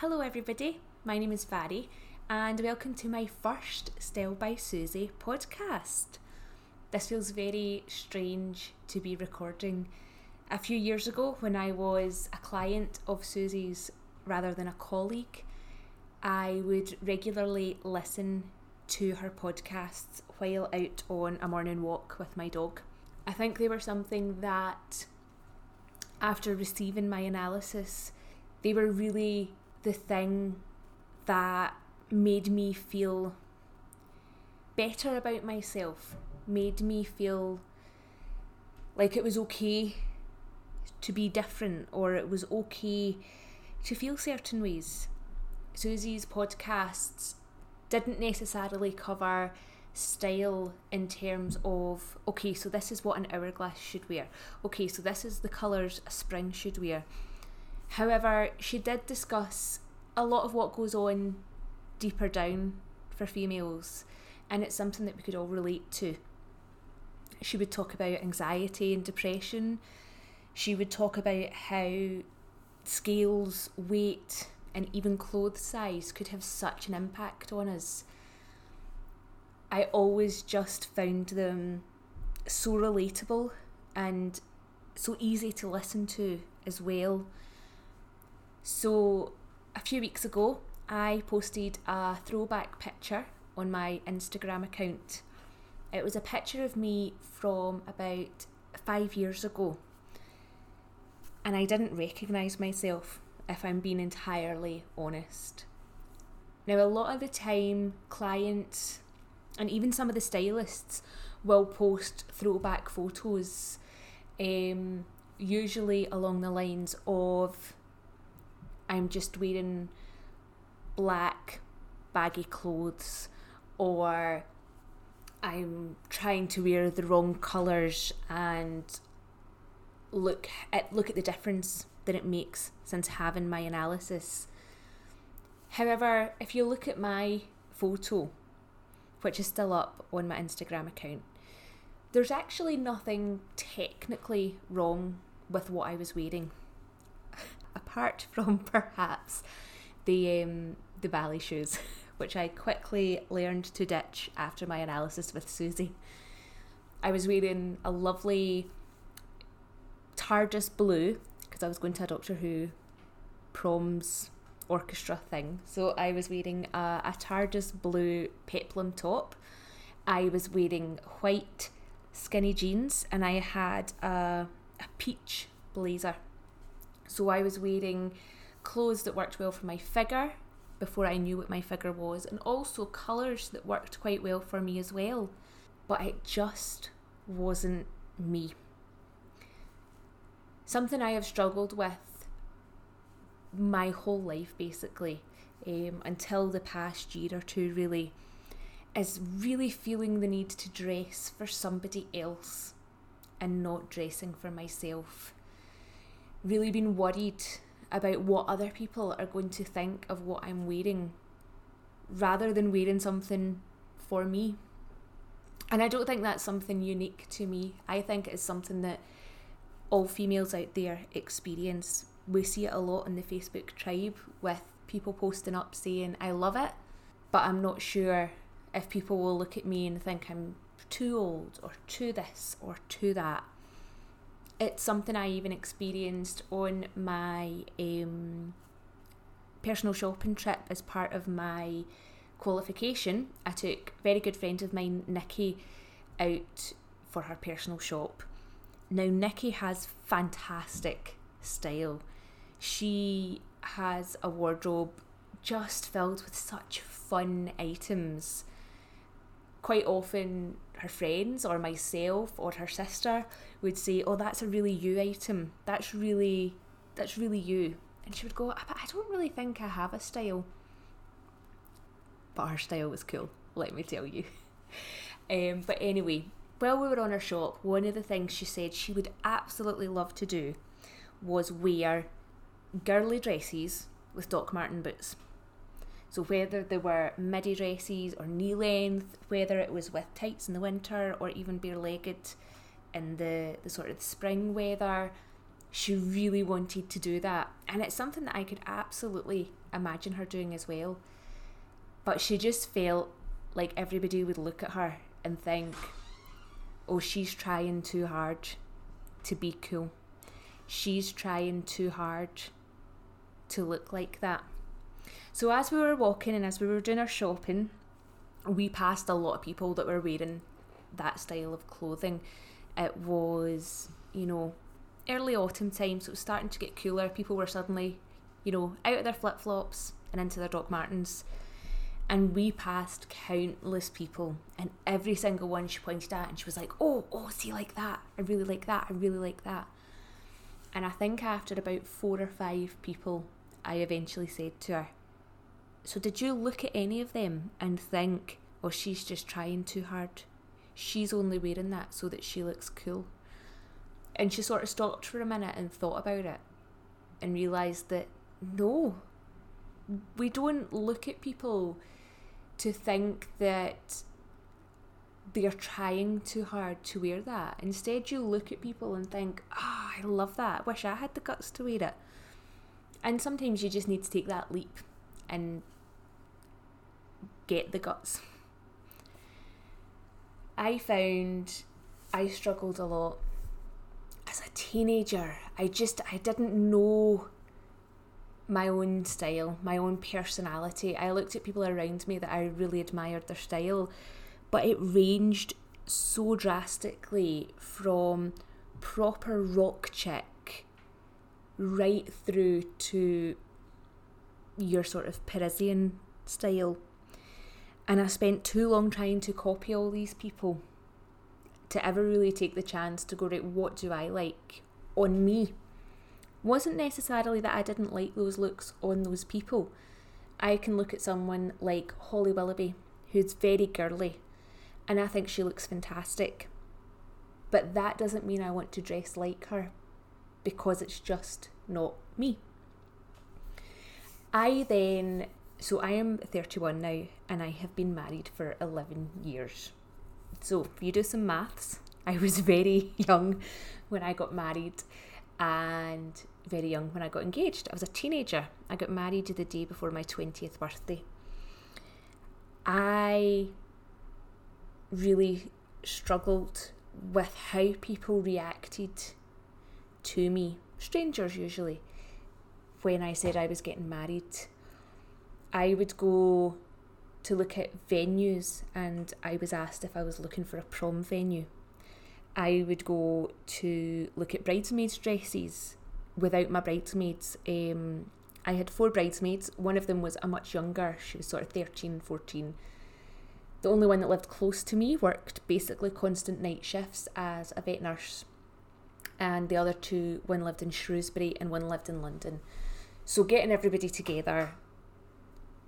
Hello, everybody. My name is Mhairi, and welcome to my first Style by Susie podcast. This feels very strange to be recording. A few years ago, when I was a client of Susie's rather than a colleague, I would regularly listen to her podcasts while out on a morning walk with my dog. I think they were something that, after receiving my analysis, they were really the thing that made me feel better about myself, made me feel like it was okay to be different or it was okay to feel certain ways. Susie's podcasts didn't necessarily cover style in terms of okay, so this is what an hourglass should wear. Okay, so this is the colours a spring should wear. However, she did discuss a lot of what goes on deeper down for females, and it's something that we could all relate to. She would talk about anxiety and depression. She would talk about how scales, weight, and even clothes size could have such an impact on us. I always just found them so relatable and so easy to listen to as well. So, a few weeks ago, I posted a throwback picture on my Instagram account. It was a picture of me from about five years ago, and I didn't recognise myself, if I'm being entirely honest. Now, a lot of the time, clients and even some of the stylists will post throwback photos, um, usually along the lines of I'm just wearing black baggy clothes or I'm trying to wear the wrong colours and look at look at the difference that it makes since having my analysis. However, if you look at my photo, which is still up on my Instagram account, there's actually nothing technically wrong with what I was wearing apart from perhaps the um, the ballet shoes, which I quickly learned to ditch after my analysis with Susie. I was wearing a lovely TARDIS blue because I was going to a Doctor Who proms orchestra thing. So I was wearing a, a TARDIS blue peplum top. I was wearing white skinny jeans and I had a, a peach blazer so I was wearing clothes that worked well for my figure before I knew what my figure was, and also colours that worked quite well for me as well. But it just wasn't me. Something I have struggled with my whole life basically, um, until the past year or two, really, is really feeling the need to dress for somebody else and not dressing for myself really been worried about what other people are going to think of what I'm wearing rather than wearing something for me. And I don't think that's something unique to me. I think it's something that all females out there experience. We see it a lot in the Facebook tribe with people posting up saying, I love it, but I'm not sure if people will look at me and think I'm too old or too this or too that it's something I even experienced on my um, personal shopping trip as part of my qualification. I took a very good friend of mine, Nikki, out for her personal shop. Now, Nikki has fantastic style. She has a wardrobe just filled with such fun items. Quite often, her friends or myself or her sister would say, "Oh, that's a really you item. That's really that's really you." And she would go, "I don't really think I have a style." But her style was cool, let me tell you. um, but anyway, while we were on her shop, one of the things she said she would absolutely love to do was wear girly dresses with Doc Marten boots. So whether they were midi dresses or knee length, whether it was with tights in the winter or even bare legged in the, the sort of spring weather, She really wanted to do that. And it's something that I could absolutely imagine her doing as well. But she just felt like everybody would look at her and think, oh, she's trying too hard to be cool. She's trying too hard to look like that. So, as we were walking and as we were doing our shopping, we passed a lot of people that were wearing that style of clothing. It was, you know, early autumn time, so it was starting to get cooler. People were suddenly, you know, out of their flip flops and into their Doc Martens. And we passed countless people, and every single one she pointed at, and she was like, Oh, oh, see, like that. I really like that. I really like that. And I think after about four or five people, I eventually said to her, So did you look at any of them and think, Oh, she's just trying too hard? She's only wearing that so that she looks cool. And she sort of stopped for a minute and thought about it and realised that no, we don't look at people to think that they're trying too hard to wear that. Instead, you look at people and think, ah, oh, I love that. I wish I had the guts to wear it. And sometimes you just need to take that leap and get the guts. I found I struggled a lot as a teenager. I just I didn't know my own style, my own personality. I looked at people around me that I really admired their style, but it ranged so drastically from proper rock chick right through to your sort of Parisian style. And I spent too long trying to copy all these people to ever really take the chance to go, right, what do I like on me? Wasn't necessarily that I didn't like those looks on those people. I can look at someone like Holly Willoughby, who's very girly, and I think she looks fantastic. But that doesn't mean I want to dress like her because it's just not me. I then, so I am 31 now and I have been married for 11 years. So if you do some maths, I was very young when I got married and very young when I got engaged. I was a teenager. I got married the day before my 20th birthday. I really struggled with how people reacted to me, strangers usually, when I said I was getting married. I would go to look at venues and I was asked if I was looking for a prom venue. I would go to look at bridesmaids' dresses without my bridesmaids. Um, I had four bridesmaids. One of them was a much younger, she was sort of 13, 14. The only one that lived close to me worked basically constant night shifts as a vet nurse. And the other two, one lived in Shrewsbury and one lived in London. So getting everybody together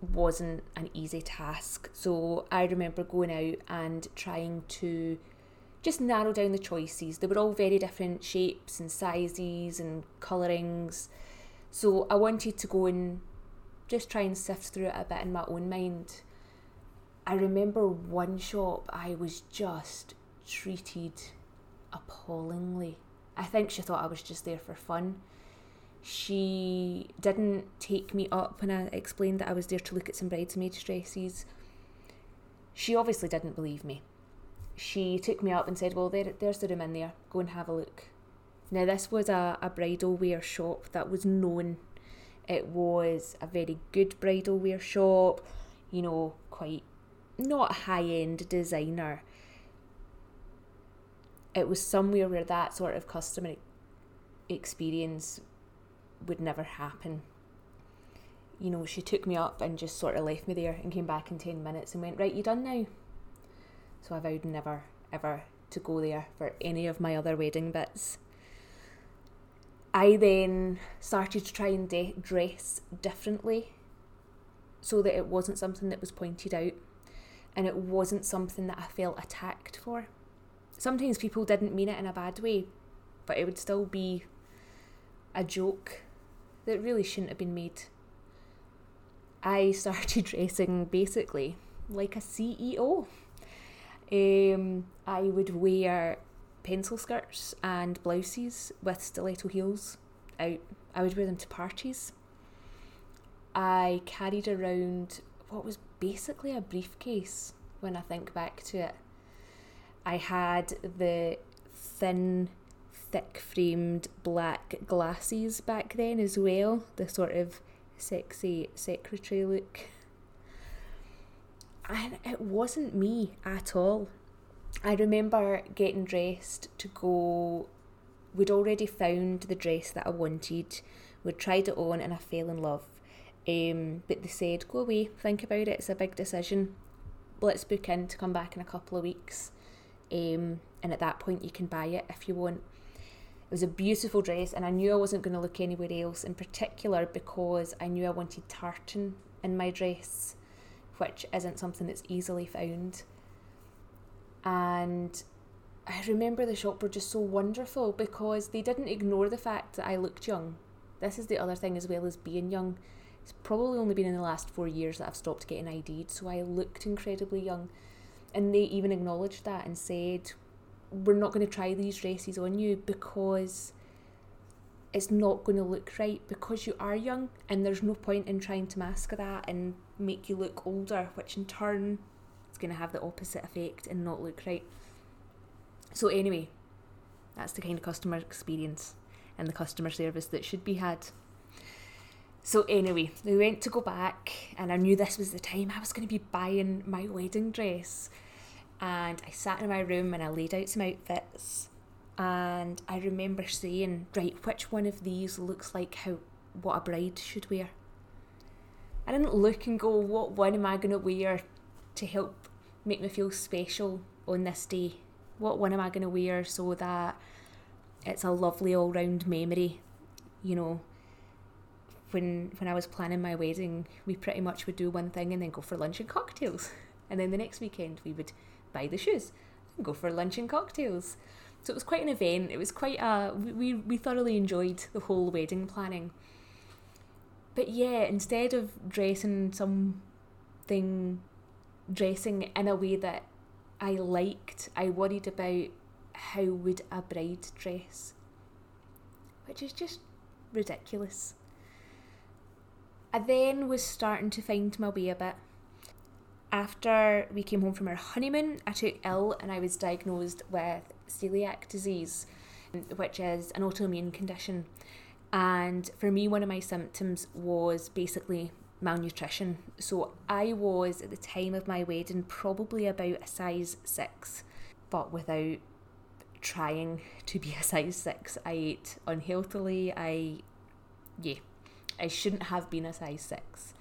wasn't an easy task. So I remember going out and trying to just narrow down the choices. They were all very different shapes and sizes and colourings. So I wanted to go and just try and sift through it a bit in my own mind. I remember one shop I was just treated appallingly. I think she thought I was just there for fun. She didn't take me up when I explained that I was there to look at some bridesmaids' dresses. She obviously didn't believe me. She took me up and said, Well, there, there's the room in there. Go and have a look. Now, this was a, a bridal wear shop that was known. It was a very good bridal wear shop, you know, quite not high end designer. It was somewhere where that sort of customer experience would never happen. You know, she took me up and just sort of left me there and came back in 10 minutes and went, Right, you done now? So I vowed never, ever to go there for any of my other wedding bits. I then started to try and de- dress differently so that it wasn't something that was pointed out and it wasn't something that I felt attacked for. Sometimes people didn't mean it in a bad way, but it would still be a joke that really shouldn't have been made. I started dressing basically like a CEO. Um, I would wear pencil skirts and blouses with stiletto heels out. I would wear them to parties. I carried around what was basically a briefcase when I think back to it. I had the thin, thick framed black glasses back then as well, the sort of sexy secretary look. And it wasn't me at all. I remember getting dressed to go. We'd already found the dress that I wanted. We'd tried it on and I fell in love. Um, but they said, go away, think about it, it's a big decision. Let's book in to come back in a couple of weeks. Um, and at that point, you can buy it if you want. It was a beautiful dress, and I knew I wasn't going to look anywhere else, in particular because I knew I wanted tartan in my dress, which isn't something that's easily found. And I remember the shop were just so wonderful because they didn't ignore the fact that I looked young. This is the other thing, as well as being young. It's probably only been in the last four years that I've stopped getting ID'd, so I looked incredibly young. And they even acknowledged that and said, We're not going to try these dresses on you because it's not going to look right because you are young and there's no point in trying to mask that and make you look older, which in turn is going to have the opposite effect and not look right. So, anyway, that's the kind of customer experience and the customer service that should be had. So anyway, we went to go back, and I knew this was the time I was going to be buying my wedding dress. And I sat in my room and I laid out some outfits. And I remember saying, right, which one of these looks like how what a bride should wear? I didn't look and go, what one am I going to wear to help make me feel special on this day? What one am I going to wear so that it's a lovely all round memory, you know? when when I was planning my wedding, we pretty much would do one thing and then go for lunch and cocktails. And then the next weekend we would buy the shoes and go for lunch and cocktails. So it was quite an event. It was quite a we we thoroughly enjoyed the whole wedding planning. But yeah, instead of dressing something dressing in a way that I liked, I worried about how would a bride dress. Which is just ridiculous. I then was starting to find my way a bit. After we came home from our honeymoon, I took ill and I was diagnosed with celiac disease, which is an autoimmune condition. And for me, one of my symptoms was basically malnutrition. So I was at the time of my wedding probably about a size six, but without trying to be a size six. I ate unhealthily. I, yeah, I shouldn't have been a size six.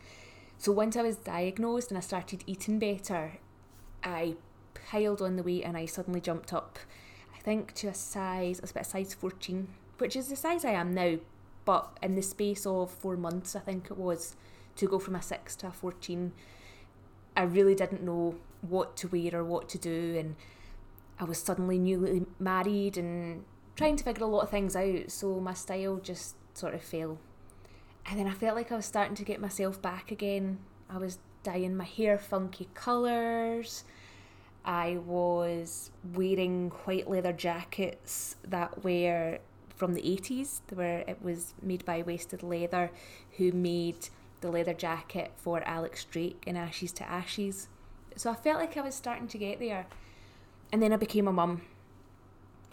So once I was diagnosed and I started eating better, I piled on the weight and I suddenly jumped up, I think, to a size, I suppose a size 14, which is the size I am now. But in the space of four months, I think it was, to go from a 6 to a 14, I really didn't know what to wear or what to do. And I was suddenly newly married and trying to figure a lot of things out. So my style just sort of fell and then I felt like I was starting to get myself back again. I was dyeing my hair funky colours. I was wearing white leather jackets that were from the 80s, where it was made by Wasted Leather, who made the leather jacket for Alex Drake in Ashes to Ashes. So I felt like I was starting to get there. And then I became a mum,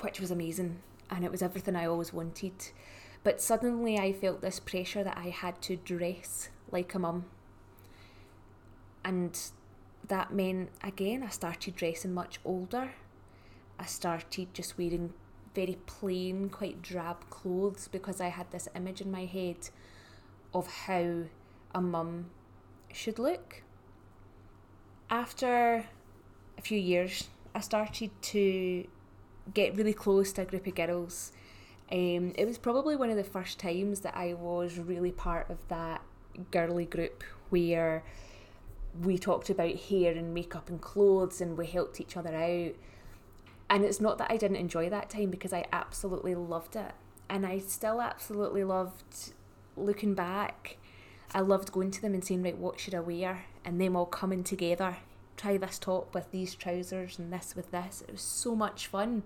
which was amazing. And it was everything I always wanted. But suddenly I felt this pressure that I had to dress like a mum. And that meant, again, I started dressing much older. I started just wearing very plain, quite drab clothes because I had this image in my head of how a mum should look. After a few years, I started to get really close to a group of girls um, it was probably one of the first times that I was really part of that girly group where we talked about hair and makeup and clothes and we helped each other out. And it's not that I didn't enjoy that time because I absolutely loved it. And I still absolutely loved looking back. I loved going to them and saying, right, what should I wear? And them all coming together. Try this top with these trousers and this with this. It was so much fun.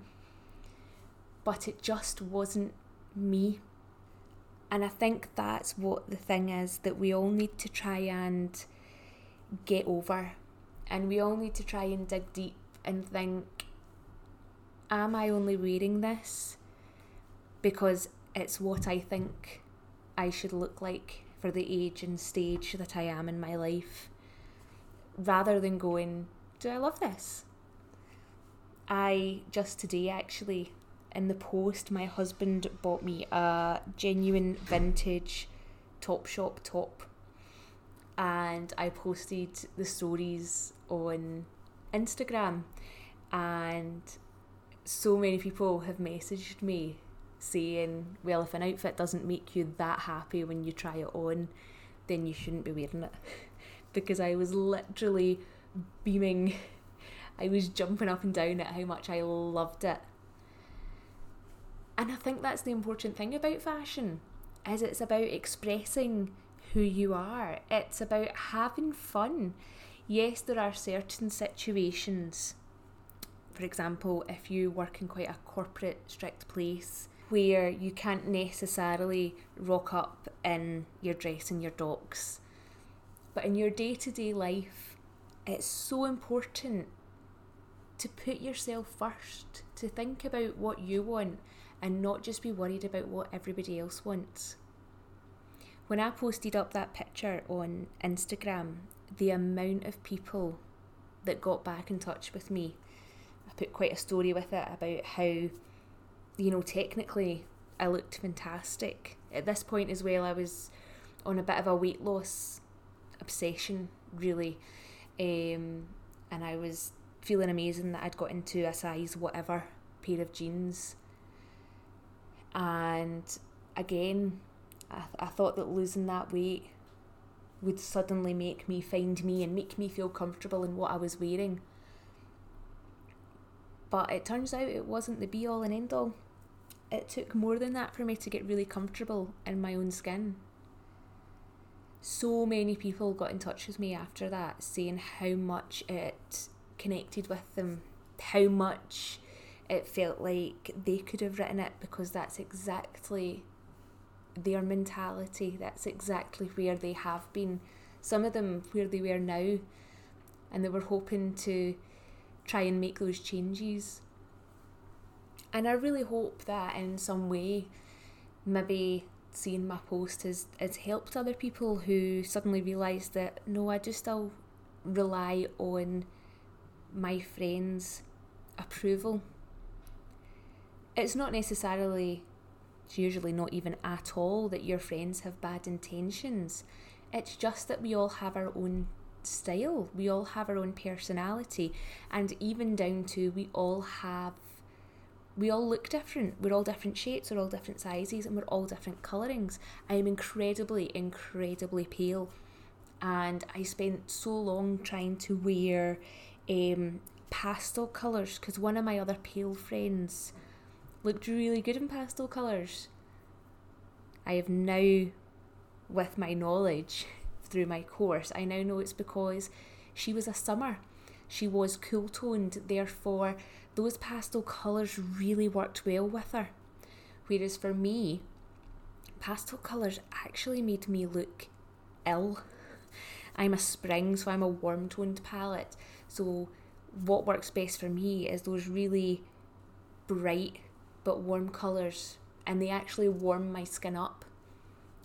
But it just wasn't me. And I think that's what the thing is that we all need to try and get over. And we all need to try and dig deep and think am I only wearing this because it's what I think I should look like for the age and stage that I am in my life? Rather than going, do I love this? I just today actually in the post my husband bought me a genuine vintage Topshop top and I posted the stories on Instagram and so many people have messaged me saying, well, if an outfit doesn't make you that happy when you try it on, then you shouldn't be wearing it. because I was literally beaming. I was jumping up and down at how much I loved it. And I think that's the important thing about fashion is it's about expressing who you are. It's about having fun. Yes, there are certain situations for example, if you work in quite a corporate, strict place where you can't necessarily rock up in your dress and your docs, but in your day to day life, it's so important to put yourself first, to think about what you want and not just be worried about what everybody else wants. When I posted up that picture on Instagram, the amount of people that got back in touch with me I put quite a story with it about how, you know, technically I looked fantastic. At this point as well, I was on a bit of a weight loss obsession, really. Um, and I was feeling amazing that I'd got into a size whatever pair of jeans. And again, I, th- I thought that losing that weight would suddenly make me find me and make me feel comfortable in what I was wearing. But it turns out it wasn't the be all and end all. It took more than that for me to get really comfortable in my own skin. So many people got in touch with me after that saying how much it connected with them, how much it felt like they could have written it because that's exactly their mentality. That's exactly where they have been. Some of them where they were now, and they were hoping to try and make those changes. And I really hope that in some way, maybe seeing my post has, has helped other people who suddenly realise that no, I do still rely on my friends' approval. It's not necessarily, it's usually not even at all, that your friends have bad intentions. It's just that we all have our own style. We all have our own personality, and even down to we all have, we all look different. We're all different shapes, we're all different sizes, and we're all different colourings. I am incredibly, incredibly pale, and I spent so long trying to wear um, pastel colours because one of my other pale friends looked really good in pastel colours. I have now, with my knowledge, through my course. I now know it's because she was a summer. She was cool toned, therefore, those pastel colours really worked well with her. Whereas for me, pastel colours actually made me look ill. I'm a spring, so I'm a warm toned palette. So, what works best for me is those really bright but warm colours, and they actually warm my skin up,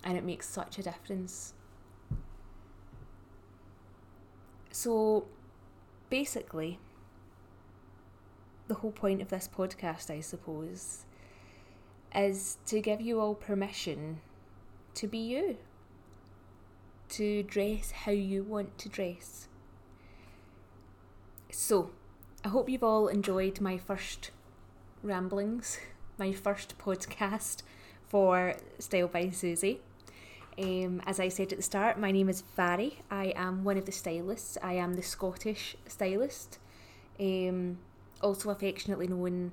and it makes such a difference. So basically, the whole point of this podcast, I suppose, is to give you all permission to be you, to dress how you want to dress. So, I hope you've all enjoyed my first ramblings, my first podcast for Style by Susie. Um, as I said at the start, my name is Mhairi. I am one of the stylists. I am the Scottish stylist, um, also affectionately known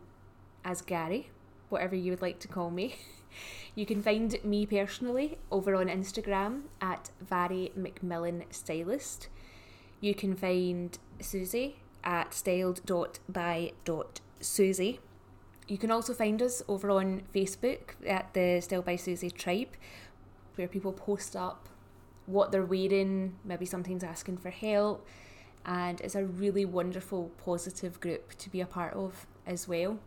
as Gary, whatever you would like to call me. you can find me personally over on Instagram at Mhairi McMillan Stylist. You can find Susie at styled.by.susie. you can also find us over on Facebook at the Style by Susie Tribe, where people post up what they're wearing, maybe something's asking for help, and it's a really wonderful, positive group to be a part of as well.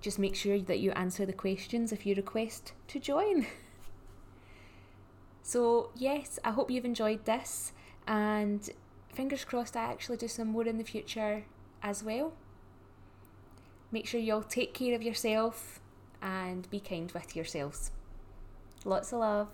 Just make sure that you answer the questions if you request to join. so, yes, I hope you've enjoyed this, and fingers crossed I actually do some more in the future as well. Make sure you all take care of yourself and be kind with yourselves. Lots of love.